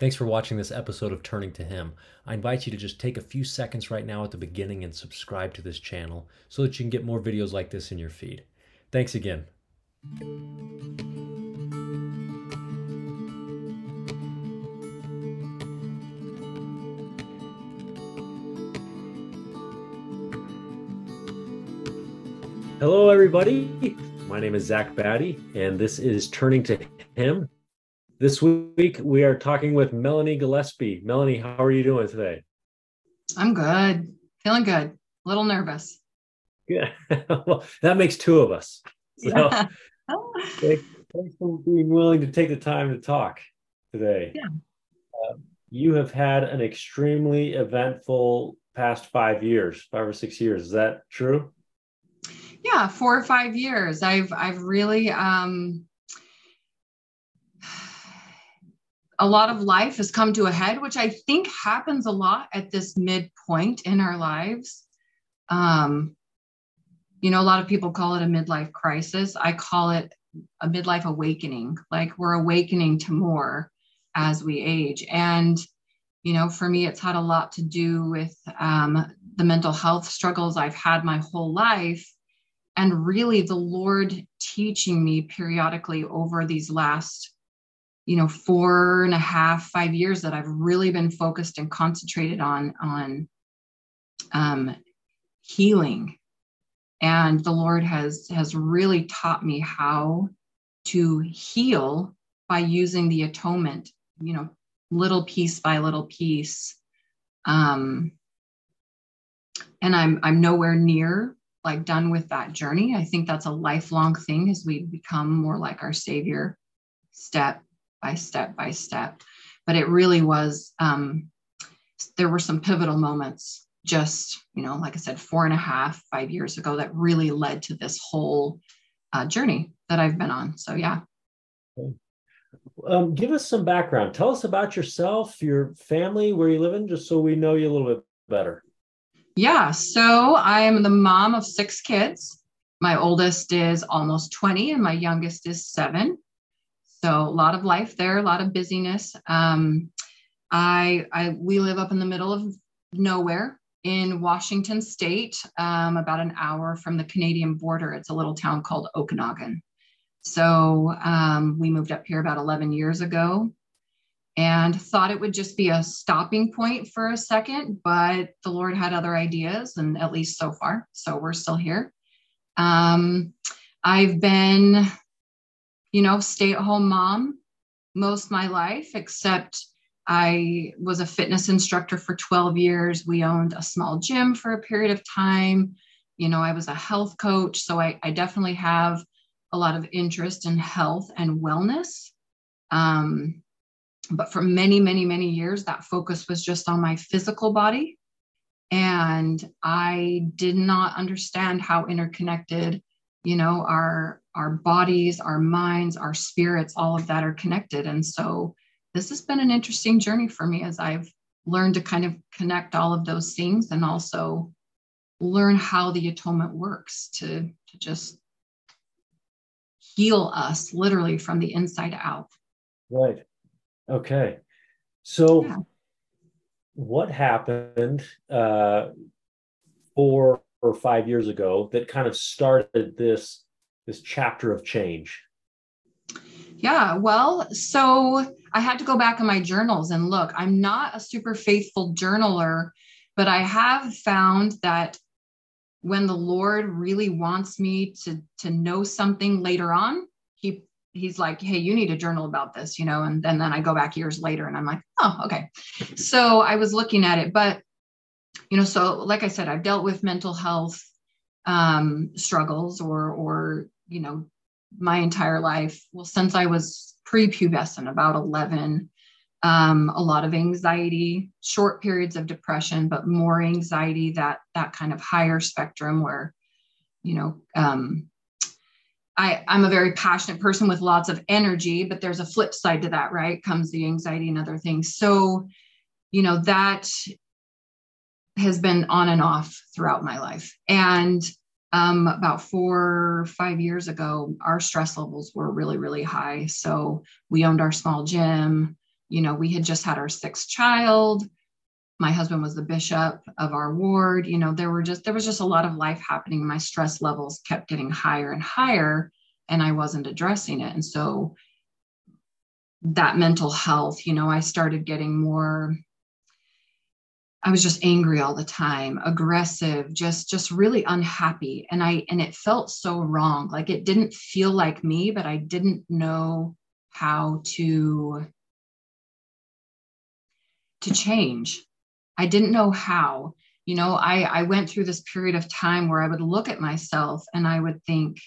Thanks for watching this episode of Turning to Him. I invite you to just take a few seconds right now at the beginning and subscribe to this channel so that you can get more videos like this in your feed. Thanks again. Hello, everybody. My name is Zach Batty, and this is Turning to Him. This week, we are talking with Melanie Gillespie. Melanie, how are you doing today? I'm good. Feeling good. A little nervous. Yeah. well, that makes two of us. So, yeah. thanks for being willing to take the time to talk today. Yeah. Uh, you have had an extremely eventful past five years, five or six years. Is that true? yeah four or five years i've i've really um a lot of life has come to a head which i think happens a lot at this midpoint in our lives. Um you know a lot of people call it a midlife crisis. I call it a midlife awakening. Like we're awakening to more as we age. And you know for me it's had a lot to do with um, the mental health struggles i've had my whole life and really the lord teaching me periodically over these last you know four and a half five years that i've really been focused and concentrated on on um, healing. And the lord has has really taught me how to heal by using the atonement you know little piece by little piece. Um, and i'm i'm nowhere near like done with that journey. I think that's a lifelong thing as we become more like our Savior step by step by step. But it really was, um, there were some pivotal moments just, you know, like I said, four and a half, five years ago that really led to this whole uh, journey that I've been on. So, yeah. Um, give us some background. Tell us about yourself, your family, where you live in, just so we know you a little bit better. Yeah, so I am the mom of six kids. My oldest is almost 20 and my youngest is seven. So a lot of life there, a lot of busyness. Um, I, I we live up in the middle of nowhere in Washington State, um, about an hour from the Canadian border. It's a little town called Okanogan. So um, we moved up here about 11 years ago and thought it would just be a stopping point for a second, but the Lord had other ideas, and at least so far. So we're still here. Um, I've been, you know, stay at home mom most my life, except I was a fitness instructor for 12 years. We owned a small gym for a period of time. You know, I was a health coach. So I, I definitely have a lot of interest in health and wellness. Um, but for many many many years that focus was just on my physical body and i did not understand how interconnected you know our our bodies our minds our spirits all of that are connected and so this has been an interesting journey for me as i've learned to kind of connect all of those things and also learn how the atonement works to to just heal us literally from the inside out right Okay. So, yeah. what happened uh, four or five years ago that kind of started this this chapter of change? Yeah, well, so I had to go back in my journals and look. I'm not a super faithful journaler, but I have found that when the Lord really wants me to to know something later on, he he's like, hey, you need a journal about this, you know, and, and then I go back years later and I'm like, oh, okay. So I was looking at it, but you know, so like I said, I've dealt with mental health um, struggles or or you know, my entire life. Well, since I was prepubescent, about 11, um, a lot of anxiety, short periods of depression, but more anxiety that that kind of higher spectrum where, you know, um, I, I'm a very passionate person with lots of energy, but there's a flip side to that, right? Comes the anxiety and other things. So, you know, that has been on and off throughout my life. And um, about four five years ago, our stress levels were really, really high. So we owned our small gym. you know, we had just had our sixth child. My husband was the bishop of our ward. You know, there were just, there was just a lot of life happening. My stress levels kept getting higher and higher, and I wasn't addressing it. And so that mental health, you know, I started getting more I was just angry all the time, aggressive, just just really unhappy and I and it felt so wrong. Like it didn't feel like me, but I didn't know how to to change. I didn't know how. You know, I I went through this period of time where I would look at myself and I would think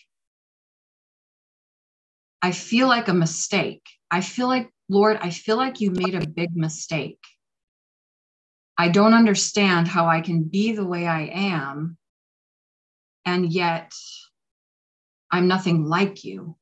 I feel like a mistake. I feel like Lord, I feel like you made a big mistake I don't understand how I can be the way I am, and yet I'm nothing like you.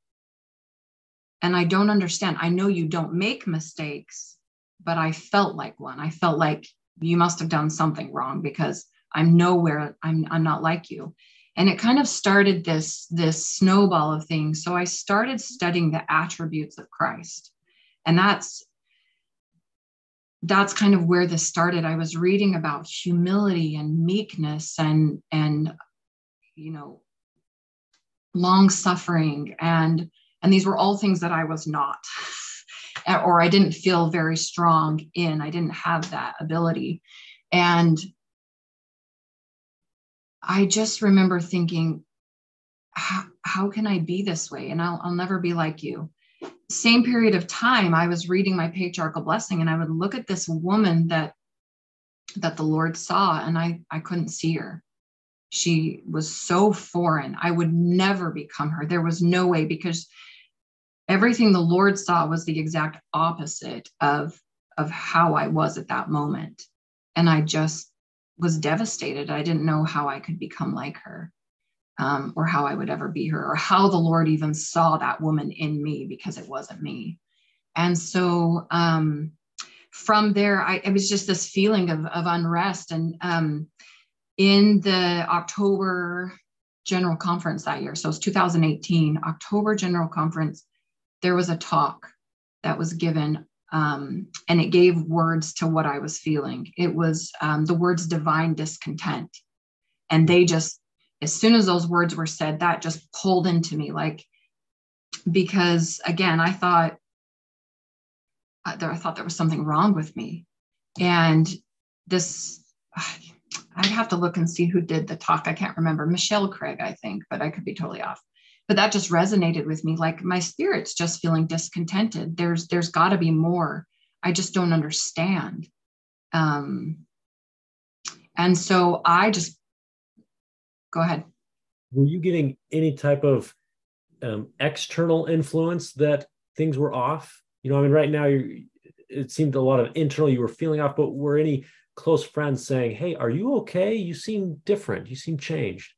And I don't understand. I know you don't make mistakes, but I felt like one. I felt like you must have done something wrong because I'm nowhere, I'm, I'm not like you. And it kind of started this, this snowball of things. So I started studying the attributes of Christ. And that's that's kind of where this started. I was reading about humility and meekness and and you know long suffering and and these were all things that I was not eh, or I didn't feel very strong in. I didn't have that ability. And I just remember thinking, how, how can I be this way? And I'll, I'll never be like you same period of time i was reading my patriarchal blessing and i would look at this woman that that the lord saw and i i couldn't see her. She was so foreign. I would never become her. There was no way because everything the lord saw was the exact opposite of of how i was at that moment. And i just was devastated. I didn't know how i could become like her um, or how I would ever be her, or how the Lord even saw that woman in me because it wasn't me. And so um, from there, I, it was just this feeling of, of unrest. And um, in the October General Conference that year, so it's 2018, October General Conference, there was a talk that was given um, and it gave words to what I was feeling. It was um, the words divine discontent. And they just as soon as those words were said, that just pulled into me, like, because again, I thought, uh, there, I thought there was something wrong with me. And this, I'd have to look and see who did the talk. I can't remember. Michelle Craig, I think, but I could be totally off. But that just resonated with me. Like my spirit's just feeling discontented. There's there's got to be more. I just don't understand. Um, and so I just go ahead. Were you getting any type of um, external influence that things were off? You know, I mean, right now you it seemed a lot of internal you were feeling off, but were any close friends saying, "Hey, are you okay? You seem different. You seem changed."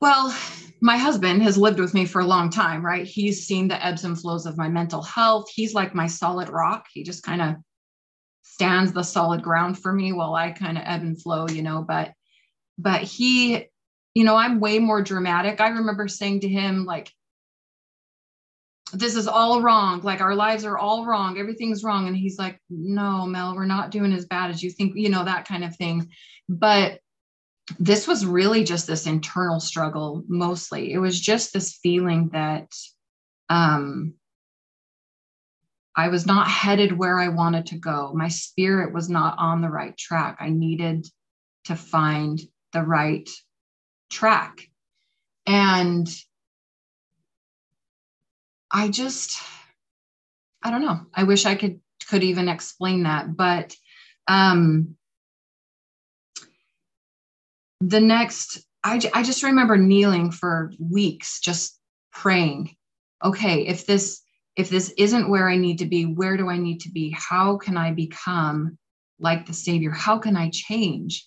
Well, my husband has lived with me for a long time, right? He's seen the ebbs and flows of my mental health. He's like my solid rock. He just kind of stands the solid ground for me while I kind of ebb and flow, you know. But but he you know i'm way more dramatic. I remember saying to him like this is all wrong. Like our lives are all wrong. Everything's wrong. And he's like no mel we're not doing as bad as you think you know that kind of thing. But this was really just this internal struggle mostly. It was just this feeling that um i was not headed where i wanted to go. My spirit was not on the right track. I needed to find the right track. And I just, I don't know. I wish I could could even explain that, but um, the next, I I just remember kneeling for weeks, just praying. Okay, if this if this isn't where I need to be, where do I need to be? How can I become like the Savior? How can I change?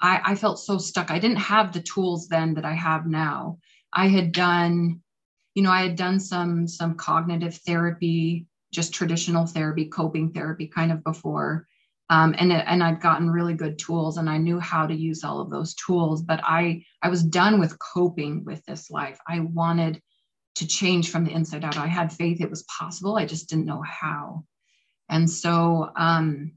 I, I felt so stuck. I didn't have the tools then that I have now. I had done, you know, I had done some some cognitive therapy, just traditional therapy, coping therapy kind of before. Um, and and I'd gotten really good tools and I knew how to use all of those tools. But I I was done with coping with this life. I wanted to change from the inside out. I had faith it was possible. I just didn't know how. And so um,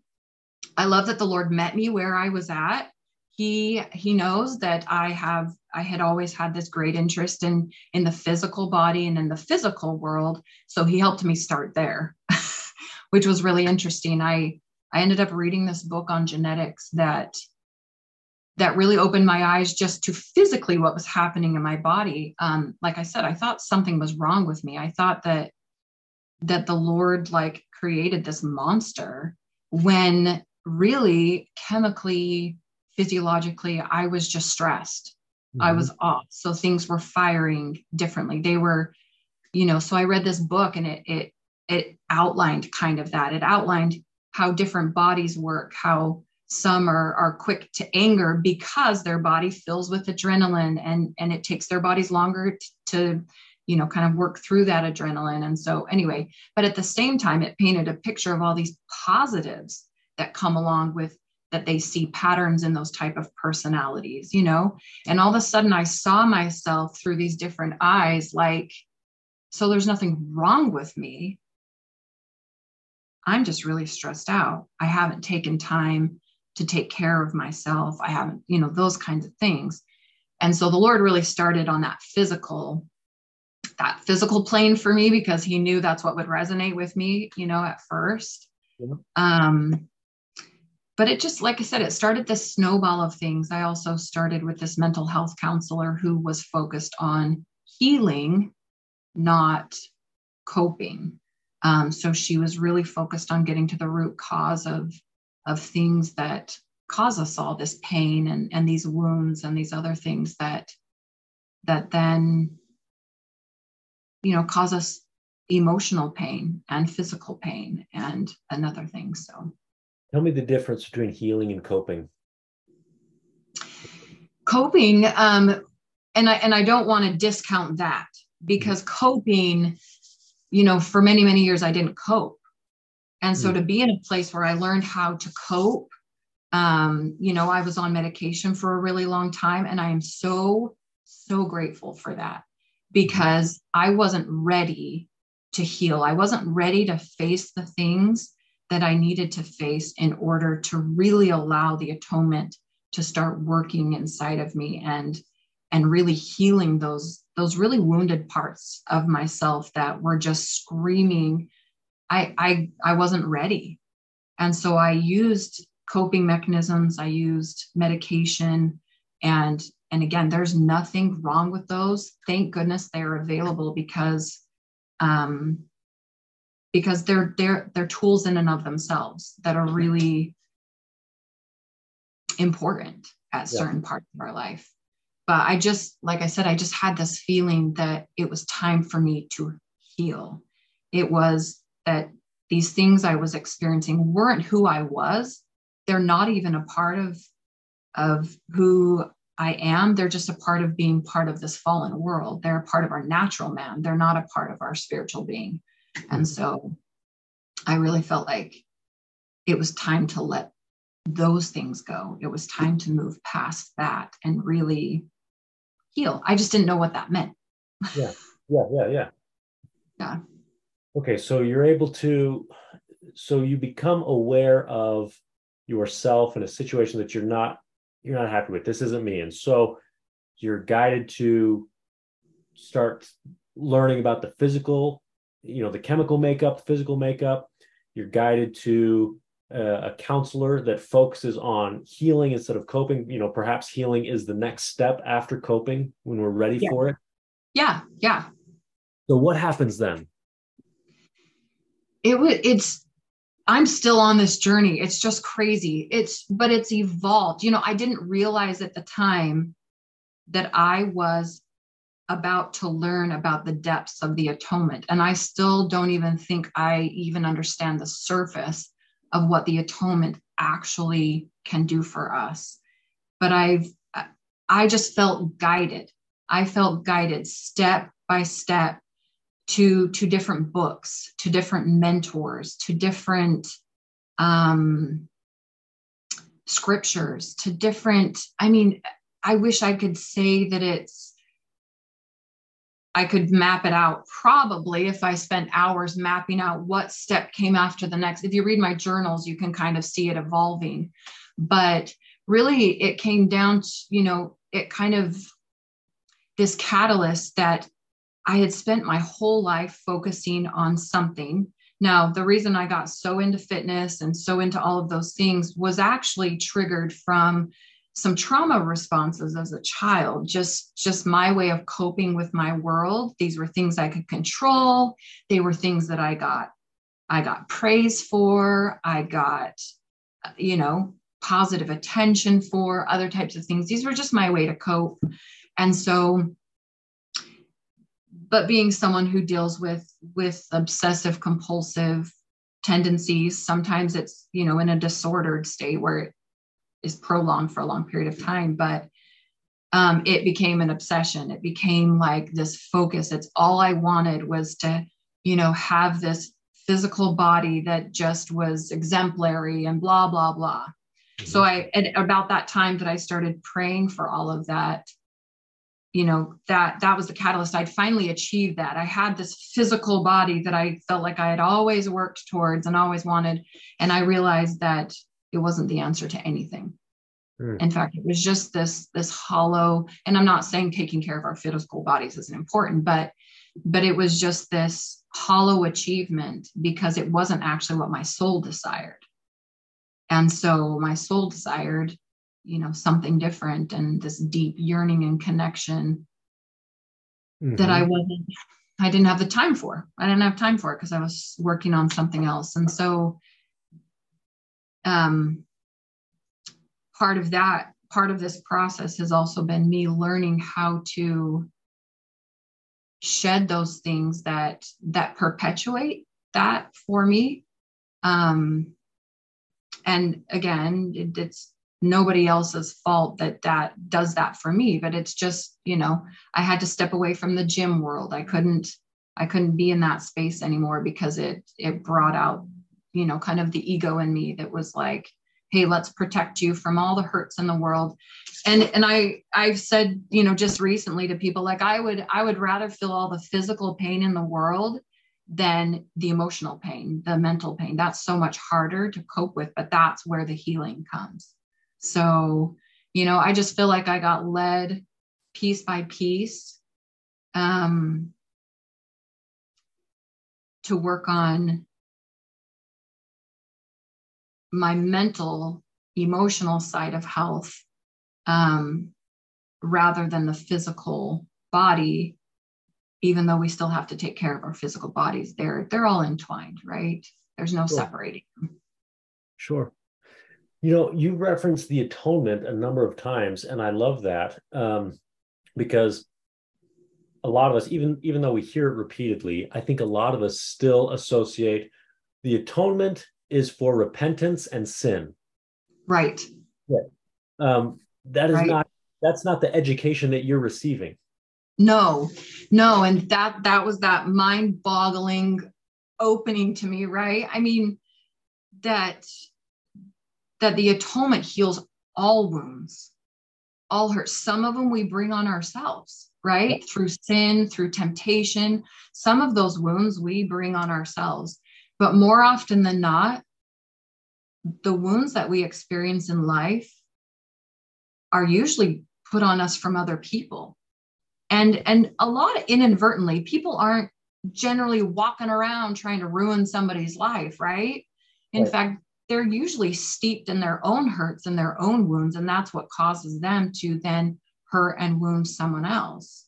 I love that the Lord met me where I was at. He he knows that I have I had always had this great interest in in the physical body and in the physical world. So he helped me start there, which was really interesting. I I ended up reading this book on genetics that that really opened my eyes just to physically what was happening in my body. Um, like I said, I thought something was wrong with me. I thought that that the Lord like created this monster when really chemically, physiologically, I was just stressed. Mm-hmm. I was off. So things were firing differently. They were, you know, so I read this book and it it it outlined kind of that. It outlined how different bodies work, how some are, are quick to anger because their body fills with adrenaline and, and it takes their bodies longer t- to, you know, kind of work through that adrenaline. And so, anyway, but at the same time, it painted a picture of all these positives that come along with that they see patterns in those type of personalities you know and all of a sudden i saw myself through these different eyes like so there's nothing wrong with me I'm just really stressed out. I haven't taken time to take care of myself. I haven't, you know, those kinds of things. And so the Lord really started on that physical, that physical plane for me because he knew that's what would resonate with me, you know, at first. Yeah. Um, but it just, like I said, it started this snowball of things. I also started with this mental health counselor who was focused on healing, not coping. Um, so she was really focused on getting to the root cause of of things that cause us all this pain and and these wounds and these other things that that then you know cause us emotional pain and physical pain and another thing so tell me the difference between healing and coping coping um and i and i don't want to discount that because coping you know, for many, many years, I didn't cope. And so mm. to be in a place where I learned how to cope, um, you know, I was on medication for a really long time. And I am so, so grateful for that because I wasn't ready to heal. I wasn't ready to face the things that I needed to face in order to really allow the atonement to start working inside of me and and really healing those those really wounded parts of myself that were just screaming. I i i wasn't ready. And so i used coping mechanisms i used medication and and again there's nothing wrong with those. Thank goodness they're available because um because they're they're they're tools in and of themselves that are really important at yeah. certain parts of our life but I just, like I said, I just had this feeling that it was time for me to heal. It was that these things I was experiencing weren't who I was. They're not even a part of, of who I am. They're just a part of being part of this fallen world. They're a part of our natural man. They're not a part of our spiritual being. And so I really felt like it was time to let those things go. It was time to move past that and really heal. I just didn't know what that meant. yeah. Yeah. Yeah. Yeah. Yeah. Okay. So you're able to, so you become aware of yourself in a situation that you're not, you're not happy with. This isn't me. And so you're guided to start learning about the physical, you know, the chemical makeup, the physical makeup. You're guided to uh, a counselor that focuses on healing instead of coping. You know perhaps healing is the next step after coping when we're ready yeah. for it. Yeah yeah. So what happens then? It would it's i'm still on this journey. It's just crazy. It's but it's evolved. You know i didn't realize at the time that i was about to learn about the depths of the atonement and i still don't even think i even understand the surface of what the atonement actually can do for us. But I've, I just felt guided. I felt guided step by step to, to different books, to different mentors, to different um, scriptures, to different, I mean, I wish I could say that it's I could map it out probably if I spent hours mapping out what step came after the next. If you read my journals, you can kind of see it evolving. But really, it came down to, you know, it kind of this catalyst that I had spent my whole life focusing on something. Now, the reason I got so into fitness and so into all of those things was actually triggered from some trauma responses as a child just just my way of coping with my world. These were things i could control. They were things that i got i got praise for. I got you know positive attention for other types of things. These were just my way to cope. And so but being someone who deals with with obsessive compulsive tendencies sometimes it's you know in a disordered state where is prolonged for a long period of time but um, it became an obsession. It became like this focus. It's all i wanted was to you know have this physical body that just was exemplary and blah blah blah. Mm-hmm. so i at about that time that i started praying for all of that you know that that was the catalyst. I'd finally achieved that. I had this physical body that i felt like i had always worked towards and always wanted and i realized that it wasn't the answer to anything mm. in fact it was just this this hollow and i'm not saying taking care of our physical bodies isn't important but but it was just this hollow achievement because it wasn't actually what my soul desired and so my soul desired you know something different and this deep yearning and connection mm-hmm. that i wasn't i didn't have the time for i didn't have time for it because i was working on something else and so um, part of that part of this process has also been me learning how to shed those things that that perpetuate that for me. Um and again it, it's nobody else's fault that that does that for me but it's just you know i had to step away from the gym world. I couldn't i couldn't be in that space anymore because it it brought out you know, kind of the ego in me that was like, hey, let's protect you from all the hurts in the world. And and I I've said, you know, just recently to people like I would I would rather feel all the physical pain in the world than the emotional pain, the mental pain. That's so much harder to cope with, but that's where the healing comes. So, you know, I just feel like I got led piece by piece um, to work on my mental, emotional side of health um, rather than the physical body, even though we still have to take care of our physical bodies. They're they're all entwined, right? There's no sure. separating them. Sure. You know, you referenced the atonement a number of times, and I love that um, because a lot of us, even even though we hear it repeatedly, I think a lot of us still associate the atonement is for repentance and sin. Right. Yeah. Um, that is right. not that's not the education that you're receiving. No, no, and that that was that mind-boggling opening to me, right? I mean, that that the atonement heals all wounds, all hurt. Some of them we bring on ourselves, right? Through sin, through temptation. Some of those wounds we bring on ourselves. But more often than not, the wounds that we experience in life are usually put on us from other people. And, and a lot of inadvertently, people aren't generally walking around trying to ruin somebody's life, right? In right. fact, they're usually steeped in their own hurts and their own wounds, and that's what causes them to then hurt and wound someone else.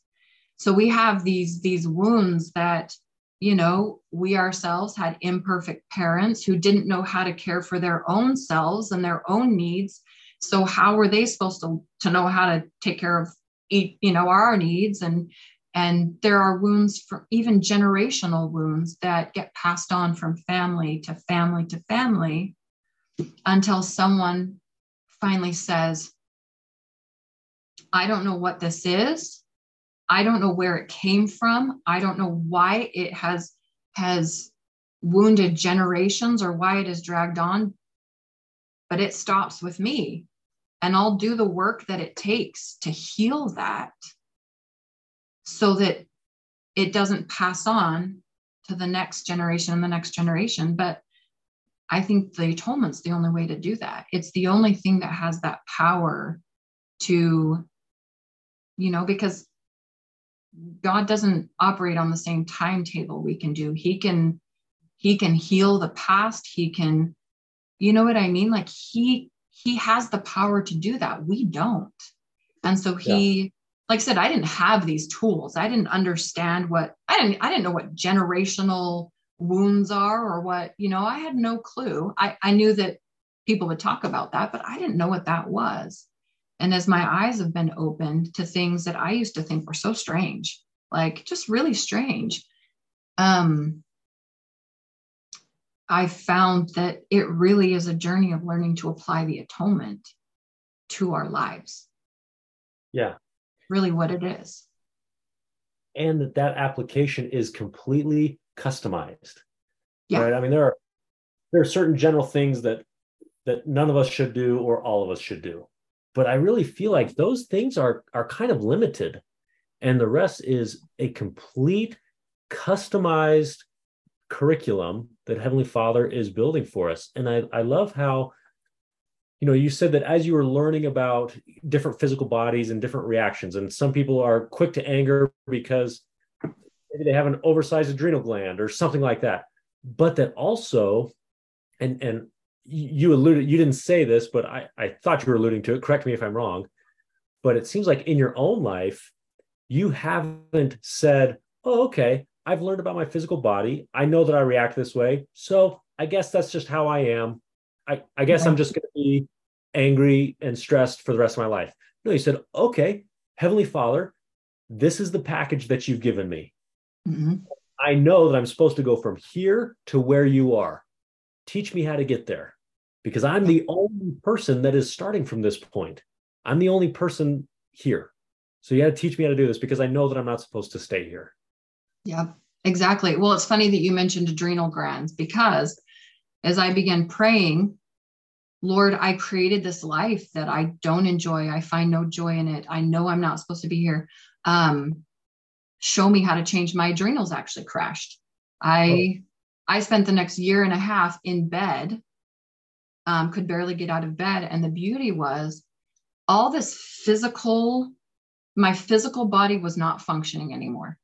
So we have these these wounds that you know, we ourselves had imperfect parents who didn't know how to care for their own selves and their own needs. So how were they supposed to, to know how to take care of you know our needs and and there are wounds for even generational wounds that get passed on from family to family to family until someone finally says i don't know what this is I don't know where it came from. I don't know why it has has wounded generations or why it is dragged on, but it stops with me. And I'll do the work that it takes to heal that so that it doesn't pass on to the next generation and the next generation. But I think the atonement's the only way to do that. It's the only thing that has that power to, you know, because God doesn't operate on the same timetable we can do. He can he can heal the past. He can, you know what I mean? Like he he has the power to do that. We don't. And so he yeah. like I said, I didn't have these tools. I didn't understand what I didn't I didn't know what generational wounds are or what, you know, I had no clue. I, I knew that people would talk about that, but I didn't know what that was. And as my eyes have been opened to things that I used to think were so strange, like just really strange, um, I found that it really is a journey of learning to apply the atonement to our lives. Yeah. Really what it is. And that that application is completely customized. Yeah. Right. I mean, there are there are certain general things that that none of us should do or all of us should do. But I really feel like those things are are kind of limited. And the rest is a complete customized curriculum that Heavenly Father is building for us. And I, I love how, you know, you said that as you were learning about different physical bodies and different reactions, and some people are quick to anger because maybe they have an oversized adrenal gland or something like that but that also and and you alluded you didn't say this but i i thought you were alluding to it. Correct me if i'm wrong but it seems like in your own life you haven't said oh okay i've learned about my physical body. I know that i react this way so i guess that's just how i am. I i guess i'm just going to be angry and stressed for the rest of my life. No you said okay heavenly father this is the package that you've given me. Mm-hmm. I know that I'm supposed to go from here to where you are. Teach me how to get there because I'm the only person that is starting from this point. I'm the only person here. So you got to teach me how to do this because I know that I'm not supposed to stay here. Yeah, exactly. Well, it's funny that you mentioned adrenal glands because as I began praying, Lord, I created this life that I don't enjoy. I find no joy in it. I know I'm not supposed to be here. Um, show me how to change my adrenals actually crashed. I oh. I spent the next year and a half in bed, um, could barely get out of bed. And the beauty was all this physical, my physical body was not functioning anymore.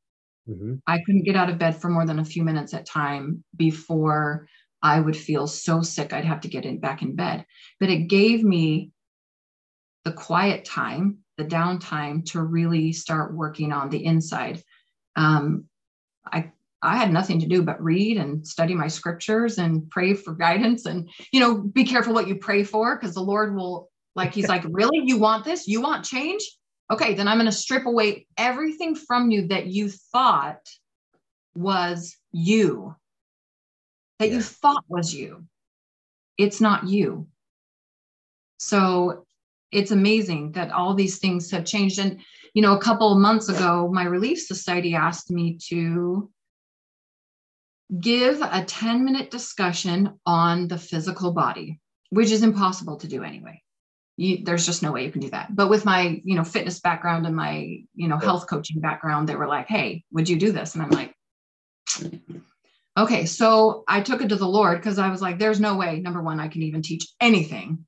Mm-hmm. I couldn't get out of bed for more than a few minutes at time before I would feel so sick I'd have to get in back in bed. But it gave me the quiet time, the downtime to really start working on the inside um, I I had nothing to do but read and study my scriptures and pray for guidance and you know be careful what you pray for because the Lord will like he's like really? You want this? You want change? Okay then I'm going to strip away everything from you that you thought was you that yeah. you thought was you. It's not you. So it's amazing that all these things have changed. And you know, a couple of months ago, my Relief Society asked me to give a 10 minute discussion on the physical body, which is impossible to do anyway. You, there's just no way you can do that. But with my, you know, fitness background and my, you know, health coaching background, they were like, "Hey, would you do this?" And I'm like, "Okay." So I took it to the Lord because I was like, "There's no way. Number one, I can even teach anything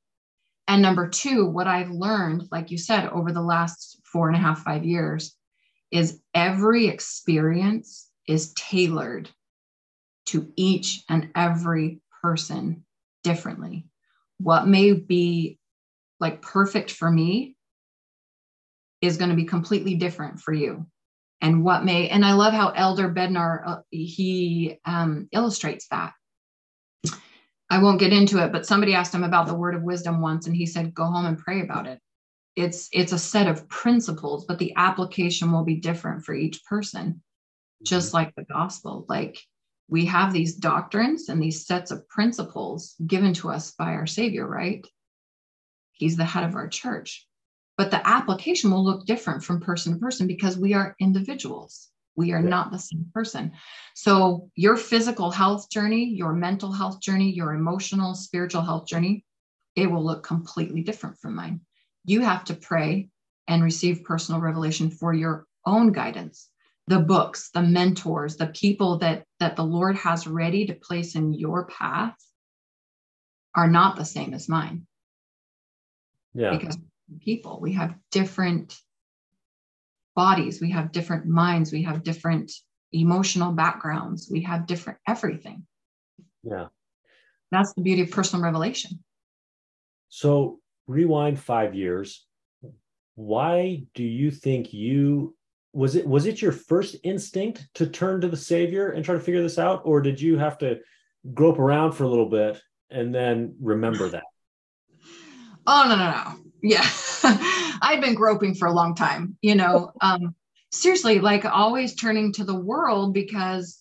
and number two, what I've learned, like you said, over the last four and a half, five years, is every experience is tailored to each and every person differently. What may be like perfect for me is going to be completely different for you. And what may, and I love how Elder Bednar, uh, he um, illustrates that I won't get into it, but somebody asked him about the word of wisdom once, and he said, "Go home and pray about it." It's it's a set of principles, but the application will be different for each person, just mm-hmm. like the gospel. Like we have these doctrines and these sets of principles given to us by our Savior, right? He's the head of our church, but the application will look different from person to person because we are individuals. We are not the same person. So, your physical health journey, your mental health journey, your emotional, spiritual health journey, it will look completely different from mine. You have to pray and receive personal revelation for your own guidance. The books the mentors the people that that the lord has ready to place in your path are not the same as mine. Yeah. Because people we have different bodies we have different minds we have different emotional backgrounds we have different everything. Yeah. That's the beauty of personal revelation. So rewind five years. Why do you think you was it was it your first instinct to turn to the savior and try to figure this out? Or did you have to grope around for a little bit and then remember that? Oh no no no. Yeah. I'd been groping for a long time you know um seriously like always turning to the world because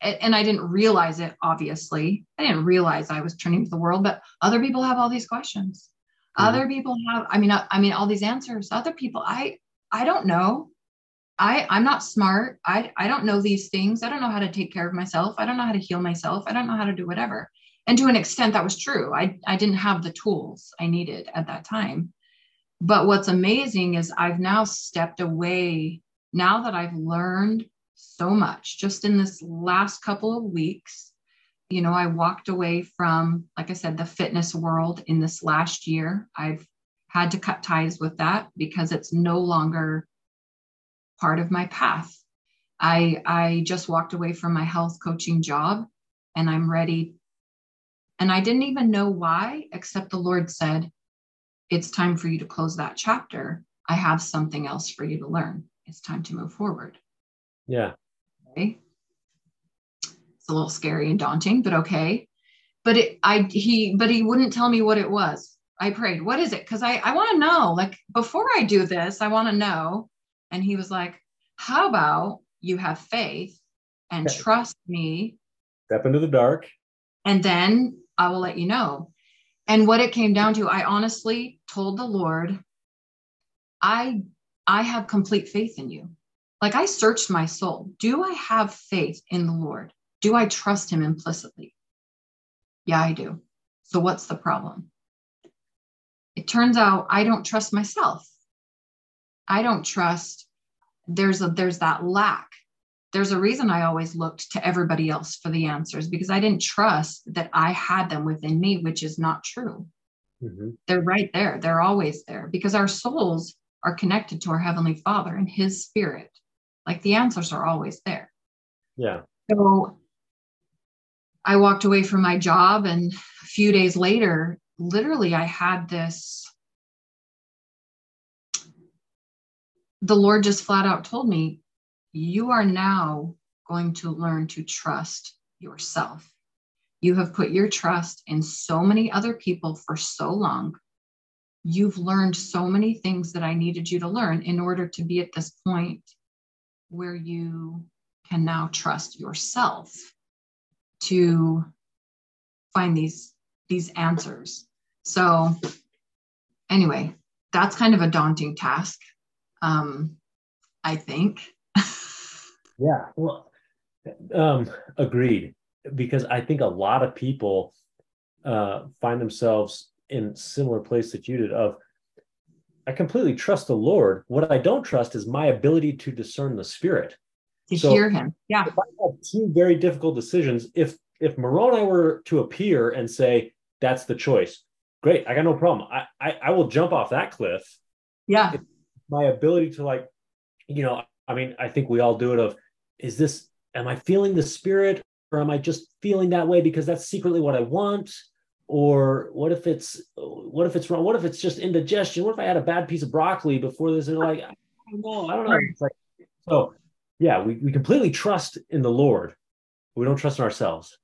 and i didn't realize it obviously. I didn't realize i was turning to the world but other people have all these questions. Mm-hmm. other people have i mean I, I mean all these answers. Other people i i don't know I, I'm not smart. I, I don't know these things. I don't know how to take care of myself. I don't know how to heal myself. I don't know how to do whatever. And to an extent, that was true. I, I didn't have the tools I needed at that time. But what's amazing is I've now stepped away, now that I've learned so much just in this last couple of weeks. You know, I walked away from, like I said, the fitness world in this last year. I've had to cut ties with that because it's no longer part of my path. I I just walked away from my health coaching job and I'm ready. And I didn't even know why, except the Lord said, It's time for you to close that chapter. I have something else for you to learn. It's time to move forward. Yeah. Okay. It's a little scary and daunting, but okay. But it I he but he wouldn't tell me what it was. I prayed, what is it? Because I, I want to know, like before I do this, I want to know and he was like, How about you have faith and trust me? Step into the dark. And then I will let you know. And what it came down to, I honestly told the Lord, I I have complete faith in you. Like I searched my soul. Do I have faith in the Lord? Do I trust him implicitly? Yeah, I do. So what's the problem? It turns out I don't trust myself. I don't trust there's a there's that lack. There's a reason I always looked to everybody else for the answers because I didn't trust that I had them within me, which is not true. Mm-hmm. They're right there. They're always there because our souls are connected to our heavenly Father and His Spirit. Like the answers are always there. Yeah. So I walked away from my job, and a few days later, literally, I had this the Lord just flat out told me, You are now going to learn to trust yourself. You have put your trust in so many other people for so long. You've learned so many things that I needed you to learn in order to be at this point where you can now trust yourself to find these these answers. So anyway, that's kind of a daunting task um, I think. yeah, well, um, agreed. Because I think a lot of people uh, find themselves in similar place that you did. Of, I completely trust the Lord. What I don't trust is my ability to discern the Spirit. To so hear Him. Yeah. If I have two very difficult decisions, if if Moroni were to appear and say that's the choice, great, I got no problem. I I, I will jump off that cliff. Yeah. If, my ability to like you know i mean i think we all do it of is this am i feeling the spirit or am i just feeling that way because that's secretly what i want? Or what if it's what if it's wrong? What if it's just indigestion? What if i had a bad piece of broccoli before this and like i don't know i don't know. Like, so yeah we, we completely trust in the lord. We don't trust in ourselves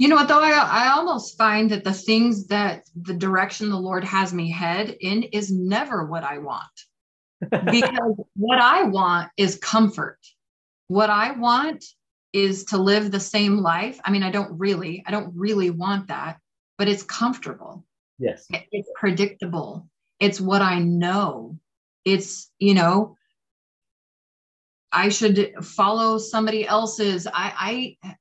you know what though? I, I almost find that the things that the direction the lord has me head in is never what i want. Because what i want is comfort. What i want is to live the same life. I mean i don't really i don't really want that but it's comfortable. Yes. It's predictable. It's what i know. It's you know i should follow somebody else's. I i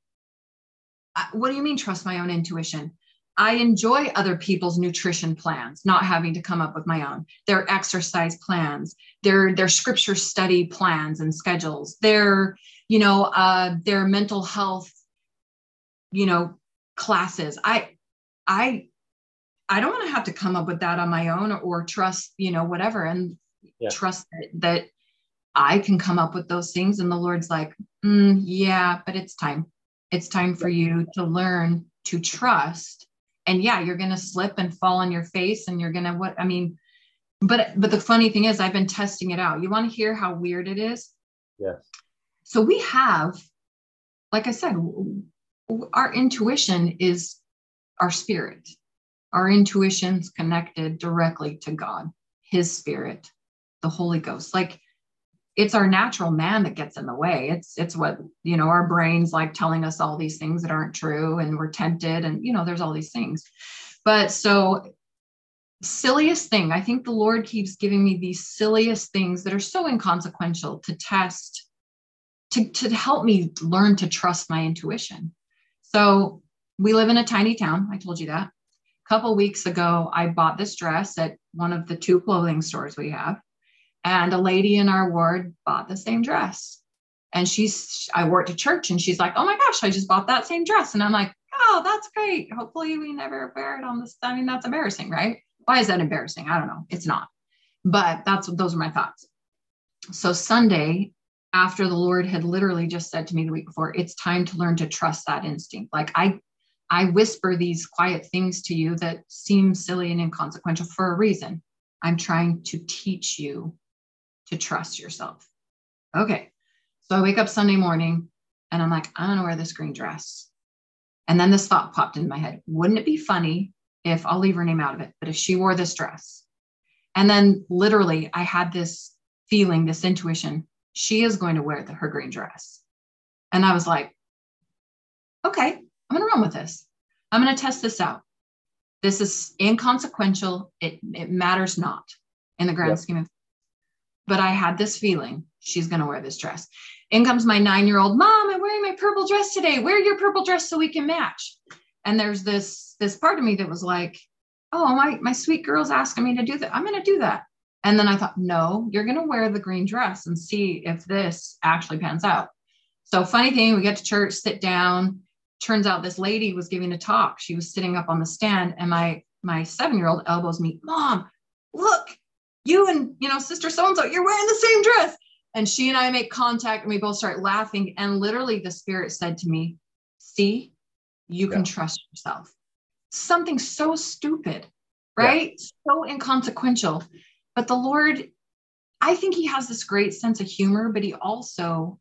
what do you mean trust my own intuition? I enjoy other people's nutrition plans, not having to come up with my own. Their exercise plans, their their scripture study plans and schedules, their you know uh, their mental health, you know classes. I I I don't want to have to come up with that on my own or, trust you know whatever and yeah. trust that, that I can come up with those things. And the Lord's like, mm, yeah, but it's time. It's time for you to learn to trust. And yeah you're going to slip and fall on your face and you're going to what i mean but but the funny thing is i've been testing it out. You want to hear how weird it is? Yes. So we have like i said our intuition is our spirit. Our intuition's connected directly to god his spirit the holy ghost. Like it's our natural man that gets in the way. It's it's what you know our brains like telling us all these things that aren't true and we're tempted and you know there's all these things. But so silliest thing i think the lord keeps giving me these silliest things that are so inconsequential to test to, to help me learn to trust my intuition. So we live in a tiny town i told you that. A couple weeks ago i bought this dress at one of the two clothing stores we have and a lady in our ward bought the same dress. And she's, I worked at church and she's like, oh my gosh, I just bought that same dress. And I'm like, oh, that's great. Hopefully we never wear it on this. I mean, that's embarrassing, right? Why is that embarrassing? I don't know. It's not. But that's those are my thoughts. So Sunday, after the Lord had literally just said to me the week before, it's time to learn to trust that instinct. Like I I whisper these quiet things to you that seem silly and inconsequential for a reason. I'm trying to teach you to trust yourself. Okay. So I wake up Sunday morning and I'm like, I'm going to wear this green dress. And then this thought popped into my head Wouldn't it be funny if I'll leave her name out of it, but if she wore this dress? And then literally, I had this feeling, this intuition, she is going to wear the, her green dress. And I was like, okay, I'm going to run with this. I'm going to test this out. This is inconsequential. It, it matters not in the grand yep. scheme of but I had this feeling she's going to wear this dress. In comes my nine year old mom. I'm wearing my purple dress today. Wear your purple dress so we can match. And there's this this part of me that was like, oh my my sweet girl's asking me to do that. I'm going to do that. And then I thought, no, you're going to wear the green dress and see if this actually pans out. So funny thing, we get to church, sit down. Turns out this lady was giving a talk. She was sitting up on the stand, and my my seven year old elbows me, mom, look, you and you know sister so and so you're wearing the same dress. And she and i make contact and we both start laughing. And literally the spirit said to me see you yeah. can trust yourself. Something so stupid right? Yeah. so inconsequential. But the lord i think he has this great sense of humor but he also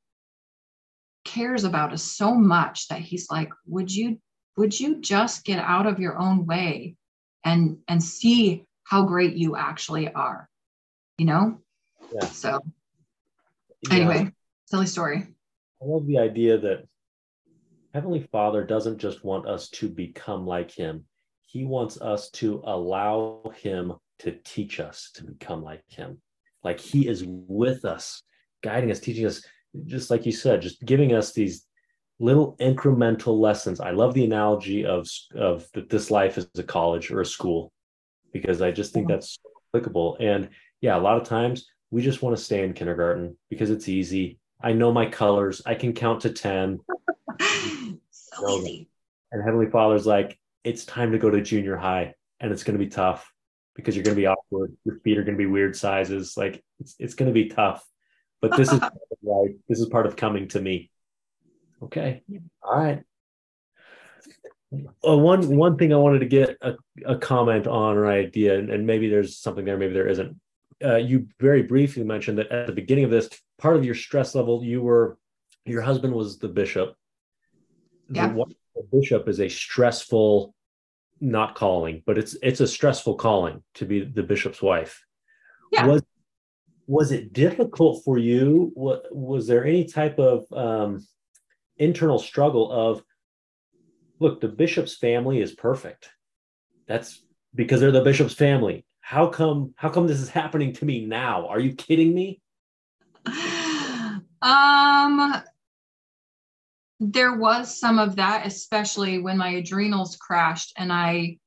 cares about us so much that he's like would you would you just get out of your own way and and see how great you actually are you know? Yeah. So anyway, yeah. silly story. I love the idea that Heavenly Father doesn't just want us to become like Him, He wants us to allow Him to teach us to become like Him. Like He is with us, guiding us, teaching us, just like you said, just giving us these little incremental lessons. I love the analogy of, of that this life is a college or a school because I just think that's applicable. And yeah, a lot of times we just want to stay in kindergarten because it's easy. I know my colors. I can count to 10. so easy. And Heavenly Father's like, it's time to go to junior high and it's going to be tough because you're going to be awkward. Your feet are going to be weird sizes. Like it's, it's going to be tough, but this is right. This is part of coming to me. Okay. All right. Uh, one one thing I wanted to get a, a comment on or idea, and, and maybe there's something there, maybe there isn't uh, you very briefly mentioned that at the beginning of this, part of your stress level, you were your husband was the bishop. Yeah. The, the bishop is a stressful, not calling, but it's it's a stressful calling to be the bishop's wife. Yeah. Was was it difficult for you? What was there any type of um, internal struggle of look, the bishop's family is perfect. That's because they're the bishop's family. How come how come this is happening to me now? Are you kidding me? Um there was some of that, especially when my adrenals crashed and I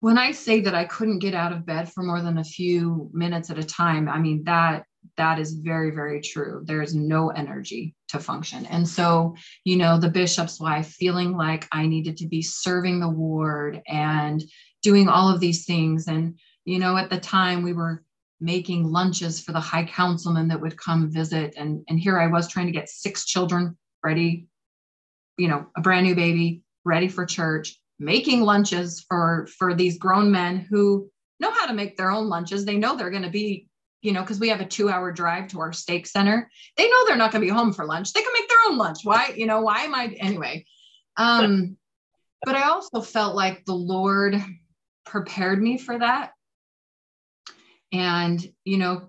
when I say that I couldn't get out of bed for more than a few minutes at a time, I mean that that is very very true. There is no energy to function. And so, you know, the bishop's wife feeling like I needed to be serving the ward and doing all of these things and you know, at the time we were making lunches for the high councilman that would come visit and and here I was trying to get six children ready you know, a brand new baby ready for church making lunches for for these grown men who know how to make their own lunches they know they're going to be you know because we have a two hour drive to our stake center they know they're not going to be home for lunch they can make their own lunch why you know why am i anyway um but i also felt like the lord prepared me for that and you know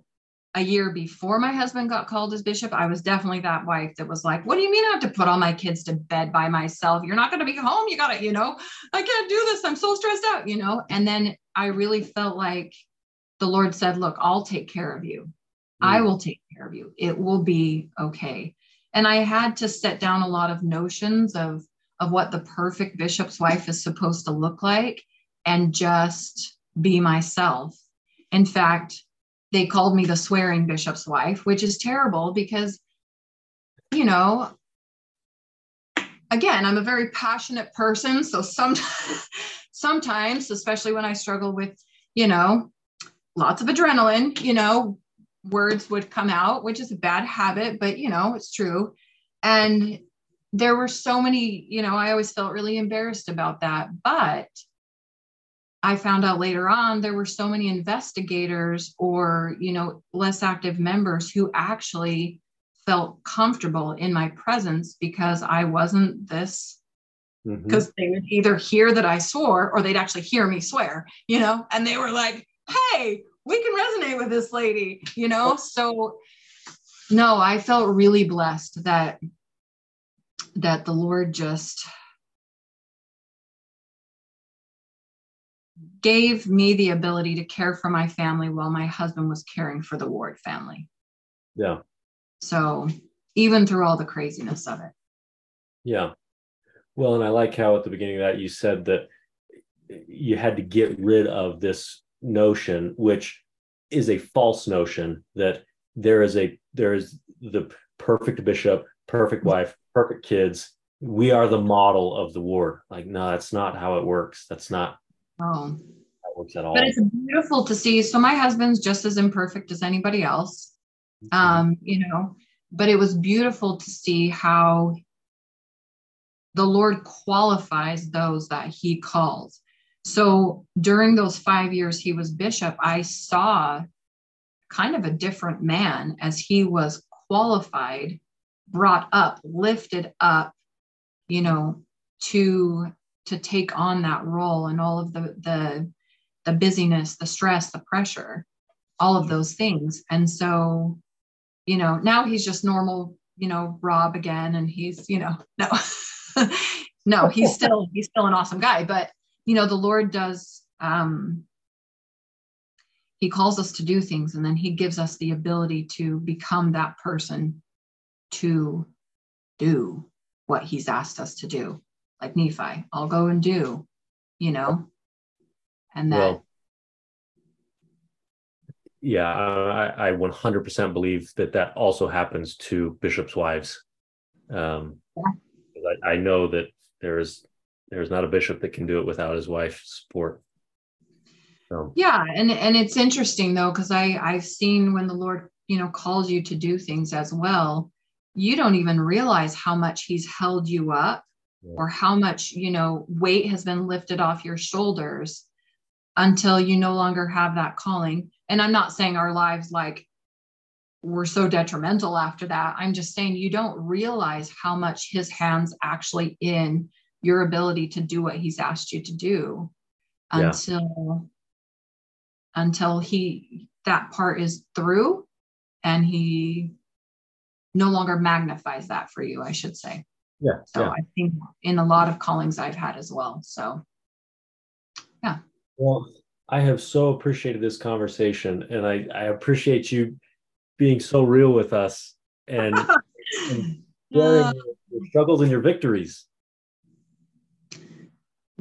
a year before my husband got called as bishop, I was definitely that wife that was like, What do you mean I have to put all my kids to bed by myself? You're not going to be home. You got to, you know, I can't do this. I'm so stressed out, you know? And then I really felt like the Lord said, Look, I'll take care of you. Mm. I will take care of you. It will be okay. And I had to set down a lot of notions of, of what the perfect bishop's wife is supposed to look like and just be myself. In fact, they called me the swearing bishop's wife, which is terrible because, you know, again, I'm a very passionate person. So sometimes, sometimes, especially when I struggle with, you know, lots of adrenaline, you know, words would come out, which is a bad habit, but you know, it's true. And there were so many, you know, I always felt really embarrassed about that. But I found out later on there were so many investigators or, you know, less active members who actually felt comfortable in my presence because I wasn't this because mm-hmm. they would either hear that I swore or they'd actually hear me swear, you know, and they were like, hey, we can resonate with this lady, you know? So no, I felt really blessed that that the Lord just gave me the ability to care for my family while my husband was caring for the Ward family. Yeah. So even through all the craziness of it. Yeah. Well, and I like how at the beginning of that you said that you had to get rid of this notion, which is a false notion that there is a there is the perfect bishop, perfect wife, perfect kids. We are the model of the ward. Like, no, that's not how it works. That's not Oh. That works at all. But it's beautiful to see. So my husband's just as imperfect as anybody else. Mm-hmm. Um, you know, but it was beautiful to see how the Lord qualifies those that he calls. So during those five years he was bishop, I saw kind of a different man as he was qualified, brought up, lifted up, you know, to to take on that role and all of the the the busyness the stress the pressure all of those things. And so you know now he's just normal you know rob again and he's you know no no he's still he's still an awesome guy but you know the lord does um he calls us to do things and then he gives us the ability to become that person to do what he's asked us to do like Nephi, I'll go and do, you know, and that. Well, yeah, I, I 100% believe that that also happens to bishops' wives. Um, yeah. I, I know that there is there's not a bishop that can do it without his wife's support. So. Yeah, and and it's interesting though because I I've seen when the Lord you know calls you to do things as well, you don't even realize how much He's held you up or how much you know weight has been lifted off your shoulders until you no longer have that calling and i'm not saying our lives like were so detrimental after that i'm just saying you don't realize how much his hands actually in your ability to do what he's asked you to do yeah. until until he that part is through and he no longer magnifies that for you i should say yeah. So yeah. I think in a lot of callings I've had as well. So yeah. Well, I have so appreciated this conversation and I, I appreciate you being so real with us and, and sharing uh. your struggles and your victories.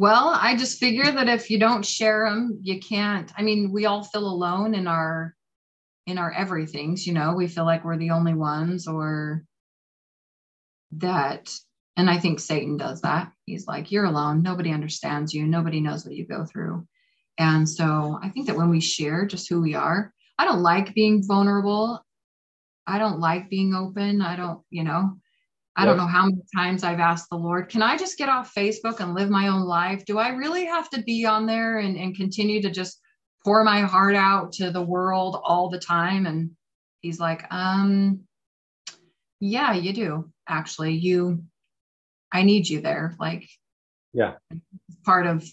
Well, I just figure that if you don't share them, you can't. I mean, we all feel alone in our in our everythings, you know. We feel like we're the only ones or that and I think Satan does that. He's like, you're alone. Nobody understands you. Nobody knows what you go through. And so I think that when we share just who we are, I don't like being vulnerable. I don't like being open. I don't, you know, I don't know how many times I've asked the Lord, can I just get off Facebook and live my own life? Do I really have to be on there and, and continue to just pour my heart out to the world all the time? And he's like, um, yeah, you do. Actually, you, I need you there. Like, yeah, part of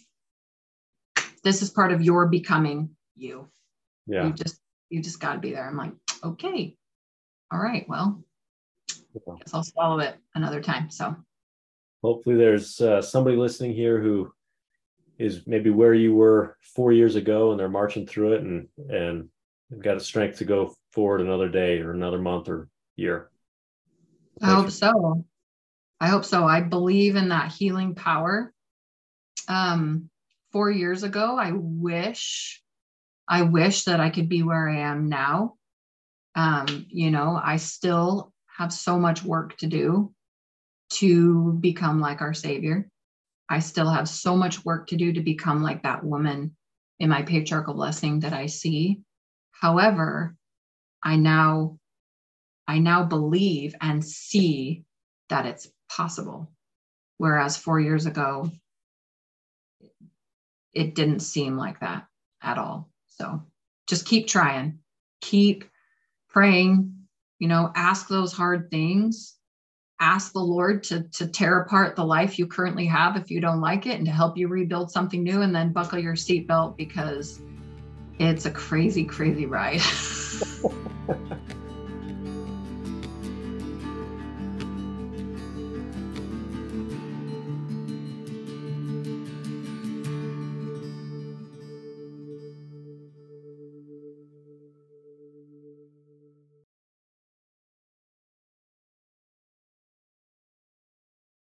this is part of your becoming you. Yeah. You just, you just got to be there. I'm like, okay, all right, well, yeah. guess I'll swallow it another time. So hopefully there's uh, somebody listening here who is maybe where you were four years ago and they're marching through it and and they've got a strength to go forward another day or another month or year. I hope so. I hope so. I believe in that healing power. Um, four years ago, I wish, I wish that I could be where I am now. Um, you know, I still have so much work to do to become like our Savior. I still have so much work to do to become like that woman in my patriarchal blessing that I see. However, I now I now believe and see that it's possible. Whereas four years ago, it didn't seem like that at all. So just keep trying, keep praying, you know ask those hard things. Ask the lord to to tear apart the life you currently have if you don't like it and to help you rebuild something new and then buckle your seatbelt because it's a crazy crazy ride